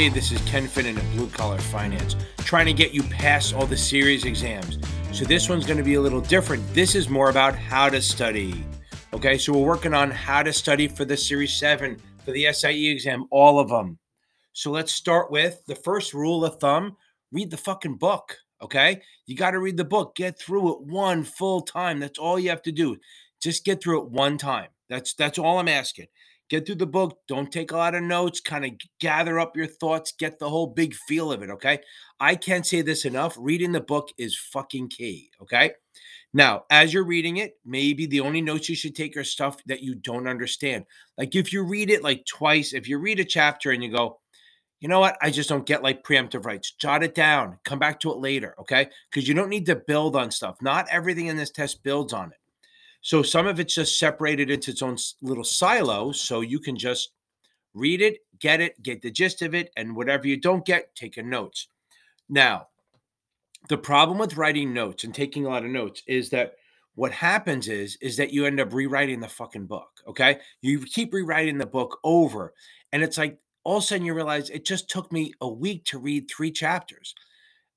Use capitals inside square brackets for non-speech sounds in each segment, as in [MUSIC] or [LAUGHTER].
Hey, this is Ken Finn in Blue Collar Finance, trying to get you past all the series exams. So this one's going to be a little different. This is more about how to study. Okay, so we're working on how to study for the Series 7, for the SIE exam, all of them. So let's start with the first rule of thumb read the fucking book. Okay, you got to read the book, get through it one full time. That's all you have to do. Just get through it one time. That's that's all I'm asking get through the book. Don't take a lot of notes. Kind of gather up your thoughts. Get the whole big feel of it. Okay. I can't say this enough. Reading the book is fucking key. Okay. Now, as you're reading it, maybe the only notes you should take are stuff that you don't understand. Like if you read it like twice, if you read a chapter and you go, you know what? I just don't get like preemptive rights. Jot it down. Come back to it later. Okay. Because you don't need to build on stuff. Not everything in this test builds on it. So some of it's just separated into its own little silo. So you can just read it, get it, get the gist of it, and whatever you don't get, take a notes. Now, the problem with writing notes and taking a lot of notes is that what happens is is that you end up rewriting the fucking book. Okay, you keep rewriting the book over, and it's like all of a sudden you realize it just took me a week to read three chapters.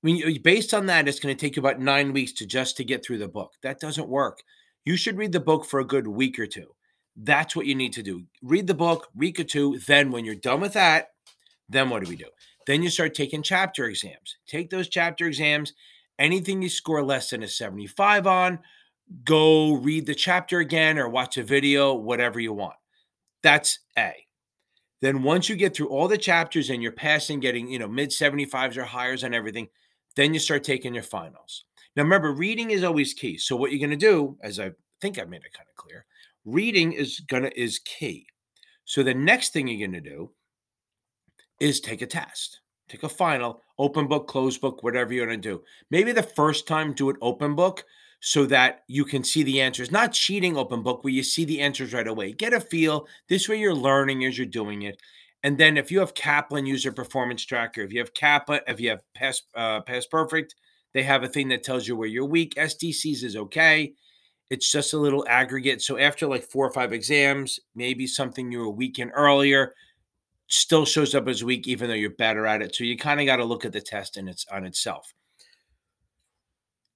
I mean, based on that, it's going to take you about nine weeks to just to get through the book. That doesn't work. You should read the book for a good week or two. That's what you need to do. Read the book, week or two. Then, when you're done with that, then what do we do? Then you start taking chapter exams. Take those chapter exams. Anything you score less than a 75 on, go read the chapter again or watch a video, whatever you want. That's A. Then once you get through all the chapters and you're passing, getting, you know, mid 75s or higher on everything, then you start taking your finals. Now, remember, reading is always key. So, what you're going to do, as I think I've made it kind of clear, reading is gonna is key. So, the next thing you're going to do is take a test, take a final, open book, closed book, whatever you're going to do. Maybe the first time do it open book so that you can see the answers. Not cheating open book where you see the answers right away. Get a feel. This way, you're learning as you're doing it. And then if you have Kaplan user performance tracker, if you have Kappa, if you have Pass uh, Pass Perfect they have a thing that tells you where you're weak. STC's is okay. It's just a little aggregate. So after like four or five exams, maybe something you were weak in earlier still shows up as weak, even though you're better at it. So you kind of got to look at the test and it's on itself.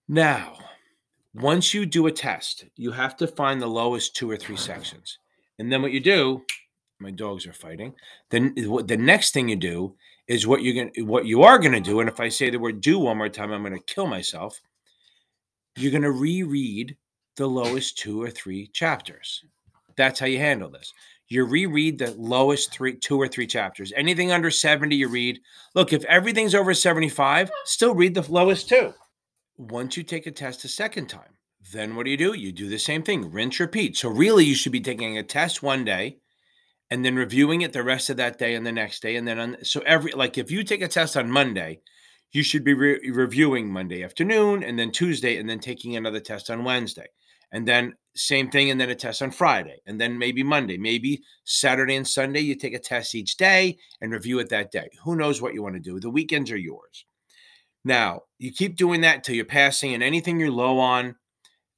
Now, once you do a test, you have to find the lowest two or three sections. And then what you do, my dogs are fighting. Then the next thing you do is what you're going to what you are going to do and if i say the word do one more time i'm going to kill myself you're going to reread the lowest two or three chapters. That's how you handle this. You reread the lowest three two or three chapters. Anything under 70 you read. Look if everything's over 75 still read the lowest two. Once you take a test a second time then what do you do? You do the same thing rinse repeat. So really you should be taking a test one day and then reviewing it the rest of that day and the next day and then on so every like if you take a test on monday you should be re- reviewing monday afternoon and then tuesday and then taking another test on wednesday and then same thing and then a test on friday and then maybe monday maybe saturday and sunday you take a test each day and review it that day. Who knows what you want to do? The weekends are yours. Now you keep doing that until you're passing and anything you're low on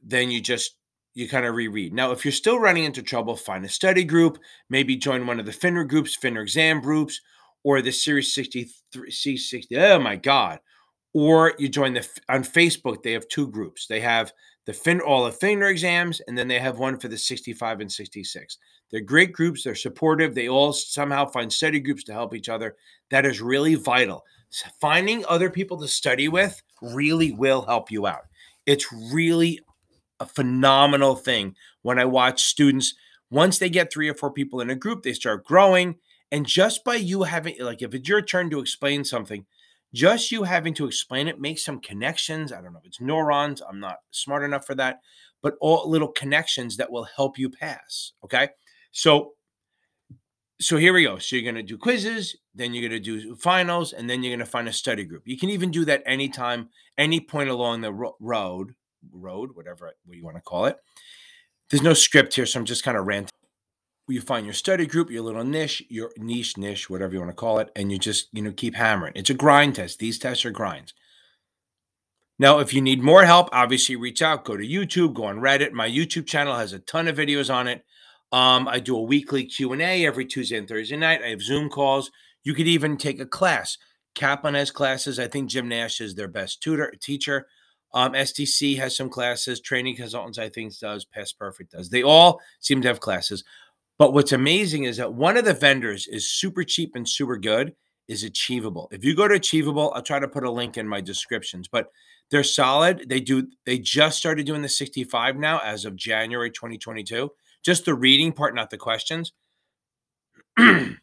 then you just you kind of reread. Now, if you're still running into trouble, find a study group, maybe join one of the FINRA groups, FINRA exam groups, or the Series 63, C60. Oh my God. Or you join the on Facebook, they have two groups. They have the fin all the FINRA exams, and then they have one for the 65 and 66. They're great groups, they're supportive, they all somehow find study groups to help each other. That is really vital. Finding other people to study with really will help you out. It's really a phenomenal thing when I watch students, once they get three or four people in a group, they start growing. And just by you having, like, if it's your turn to explain something, just you having to explain it makes some connections. I don't know if it's neurons, I'm not smart enough for that, but all little connections that will help you pass. Okay. So, so here we go. So you're going to do quizzes, then you're going to do finals, and then you're going to find a study group. You can even do that anytime, any point along the ro- road road, whatever what you want to call it. There's no script here, so I'm just kind of ranting. You find your study group, your little niche, your niche, niche, whatever you want to call it, and you just you know keep hammering. It's a grind test. These tests are grinds. Now, if you need more help, obviously reach out. Go to YouTube, go on Reddit. My YouTube channel has a ton of videos on it. Um, I do a weekly Q and A every Tuesday and Thursday night. I have Zoom calls. You could even take a class. Kaplan has classes. I think Jim Nash is their best tutor teacher. Um, STC has some classes. Training Consultants, I think, does. Pass Perfect does. They all seem to have classes. But what's amazing is that one of the vendors is super cheap and super good. Is Achievable. If you go to Achievable, I'll try to put a link in my descriptions. But they're solid. They do. They just started doing the 65 now as of January 2022. Just the reading part, not the questions. [CLEARS THROAT] they're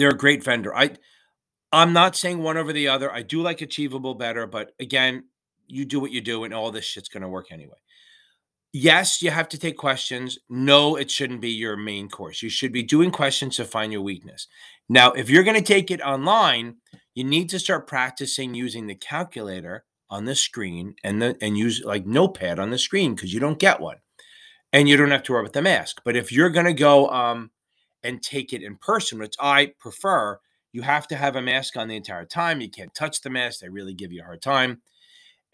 a great vendor. I I'm not saying one over the other. I do like Achievable better, but again, you do what you do, and all this shit's going to work anyway. Yes, you have to take questions. No, it shouldn't be your main course. You should be doing questions to find your weakness. Now, if you're going to take it online, you need to start practicing using the calculator on the screen and the and use like notepad on the screen because you don't get one and you don't have to worry with the mask but if you're going to go um and take it in person which i prefer you have to have a mask on the entire time you can't touch the mask they really give you a hard time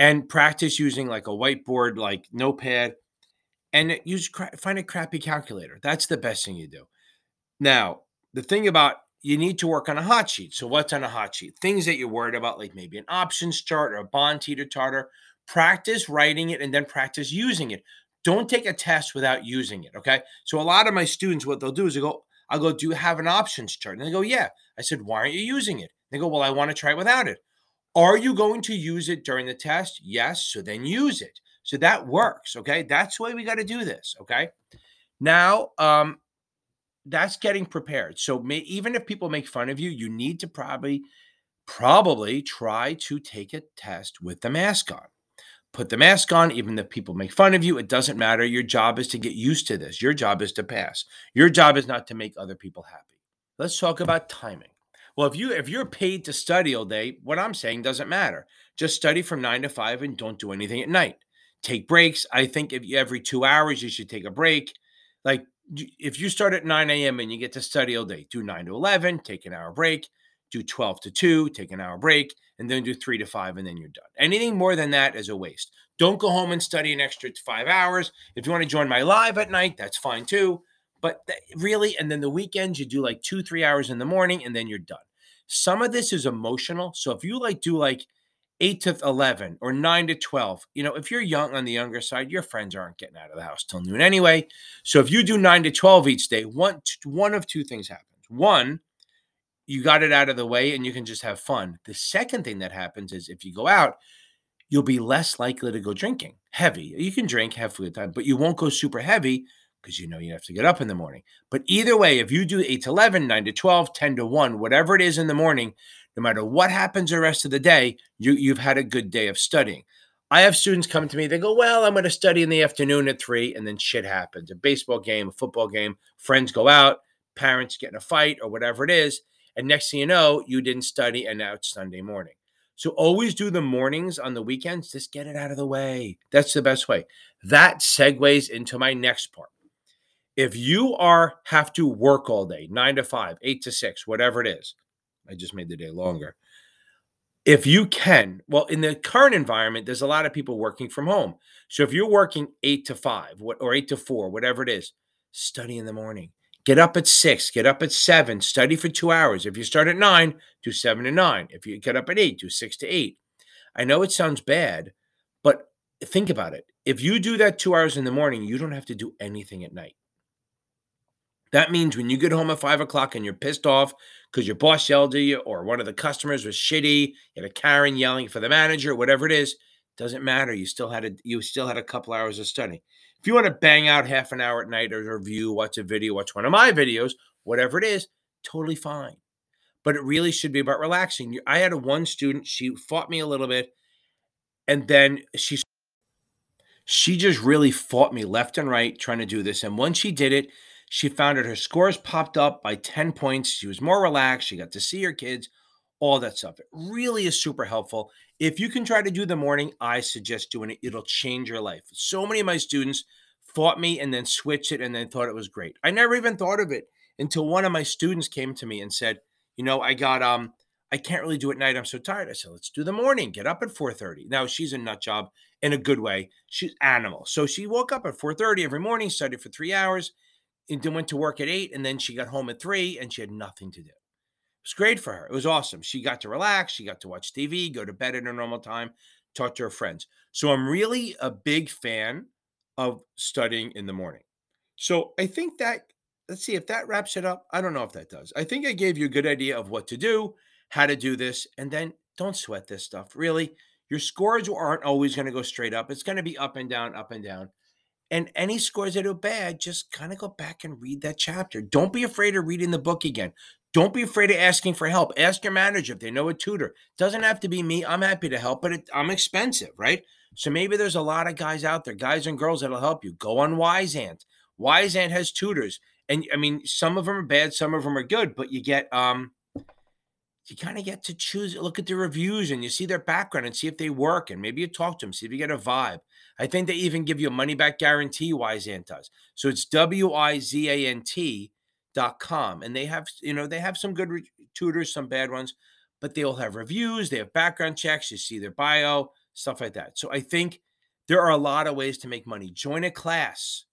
and practice using like a whiteboard like notepad and use find a crappy calculator that's the best thing you do now the thing about you need to work on a hot sheet. So, what's on a hot sheet? Things that you're worried about, like maybe an options chart or a bond teeter totter. Practice writing it and then practice using it. Don't take a test without using it. Okay. So, a lot of my students, what they'll do is they go, I'll go, Do you have an options chart? And they go, Yeah. I said, Why aren't you using it? They go, Well, I want to try it without it. Are you going to use it during the test? Yes. So then use it. So that works. Okay. That's the way we got to do this. Okay. Now, um, that's getting prepared. So may, even if people make fun of you, you need to probably probably try to take a test with the mask on. Put the mask on, even if people make fun of you, it doesn't matter. Your job is to get used to this. Your job is to pass. Your job is not to make other people happy. Let's talk about timing. Well, if you if you're paid to study all day, what I'm saying doesn't matter. Just study from 9 to 5 and don't do anything at night. Take breaks. I think if you, every 2 hours you should take a break. Like if you start at 9 a.m. and you get to study all day, do 9 to 11, take an hour break, do 12 to 2, take an hour break, and then do 3 to 5, and then you're done. Anything more than that is a waste. Don't go home and study an extra five hours. If you want to join my live at night, that's fine too. But th- really, and then the weekends, you do like two, three hours in the morning, and then you're done. Some of this is emotional. So if you like do like 8 to 11 or 9 to 12. You know, if you're young on the younger side, your friends aren't getting out of the house till noon anyway. So if you do 9 to 12 each day, one one of two things happens. One, you got it out of the way and you can just have fun. The second thing that happens is if you go out, you'll be less likely to go drinking heavy. You can drink, have food time, but you won't go super heavy because you know you have to get up in the morning. But either way, if you do 8 to 11, 9 to 12, 10 to 1, whatever it is in the morning, no matter what happens the rest of the day, you, you've had a good day of studying. I have students come to me, they go, Well, I'm going to study in the afternoon at three, and then shit happens a baseball game, a football game, friends go out, parents get in a fight, or whatever it is. And next thing you know, you didn't study, and now it's Sunday morning. So always do the mornings on the weekends, just get it out of the way. That's the best way. That segues into my next part. If you are have to work all day, nine to five, eight to six, whatever it is, I just made the day longer. If you can, well, in the current environment, there's a lot of people working from home. So if you're working eight to five or eight to four, whatever it is, study in the morning. Get up at six, get up at seven, study for two hours. If you start at nine, do seven to nine. If you get up at eight, do six to eight. I know it sounds bad, but think about it. If you do that two hours in the morning, you don't have to do anything at night. That means when you get home at five o'clock and you're pissed off because your boss yelled at you or one of the customers was shitty, you had a Karen yelling for the manager, whatever it is, doesn't matter. You still had a you still had a couple hours of study. If you want to bang out half an hour at night or review, watch a video, watch one of my videos, whatever it is, totally fine. But it really should be about relaxing. I had a one student, she fought me a little bit, and then she she just really fought me left and right trying to do this. And once she did it, she found that her scores popped up by 10 points. She was more relaxed. She got to see her kids, all that stuff. It really is super helpful. If you can try to do the morning, I suggest doing it. It'll change your life. So many of my students fought me and then switched it and then thought it was great. I never even thought of it until one of my students came to me and said, "You know, I got um I can't really do it at night. I'm so tired." I said, "Let's do the morning. Get up at 4:30." Now, she's a nut job in a good way. She's animal. So she woke up at 4:30 every morning, studied for 3 hours, and then went to work at eight, and then she got home at three, and she had nothing to do. It was great for her. It was awesome. She got to relax. She got to watch TV, go to bed at a normal time, talk to her friends. So I'm really a big fan of studying in the morning. So I think that, let's see if that wraps it up. I don't know if that does. I think I gave you a good idea of what to do, how to do this, and then don't sweat this stuff. Really, your scores aren't always going to go straight up. It's going to be up and down, up and down. And any scores that are bad, just kind of go back and read that chapter. Don't be afraid of reading the book again. Don't be afraid of asking for help. Ask your manager if they know a tutor. Doesn't have to be me. I'm happy to help, but it, I'm expensive, right? So maybe there's a lot of guys out there, guys and girls that'll help you. Go on Wyzant. Wyzant has tutors, and I mean, some of them are bad, some of them are good, but you get um, you kind of get to choose. Look at the reviews and you see their background and see if they work, and maybe you talk to them, see if you get a vibe. I think they even give you a money back guarantee. Wyzant does. So it's W I Z A N T dot com, and they have you know they have some good re- tutors, some bad ones, but they all have reviews. They have background checks. You see their bio, stuff like that. So I think there are a lot of ways to make money. Join a class.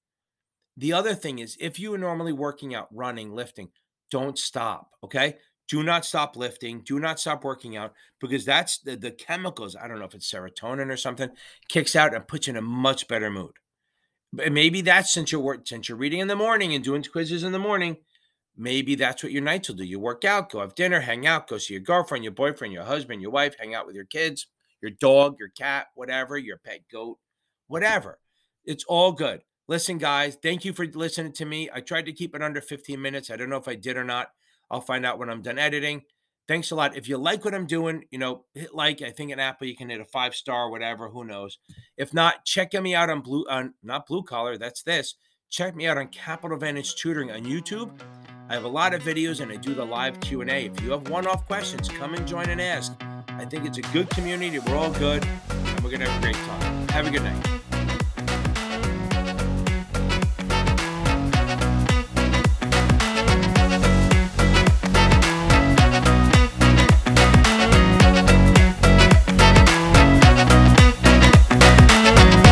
The other thing is, if you are normally working out, running, lifting, don't stop. Okay. Do not stop lifting. Do not stop working out because that's the, the chemicals. I don't know if it's serotonin or something kicks out and puts you in a much better mood. But maybe that's since you're since you're reading in the morning and doing quizzes in the morning, maybe that's what your nights will do. You work out, go have dinner, hang out, go see your girlfriend, your boyfriend, your husband, your wife, hang out with your kids, your dog, your cat, whatever, your pet goat, whatever. It's all good. Listen, guys, thank you for listening to me. I tried to keep it under 15 minutes. I don't know if I did or not. I'll find out when I'm done editing. Thanks a lot. If you like what I'm doing, you know, hit like. I think in Apple you can hit a five star, whatever. Who knows? If not, check me out on blue on not blue collar. That's this. Check me out on Capital Advantage Tutoring on YouTube. I have a lot of videos and I do the live Q&A. If you have one-off questions, come and join and ask. I think it's a good community. We're all good and we're to have a great time. Have a good night.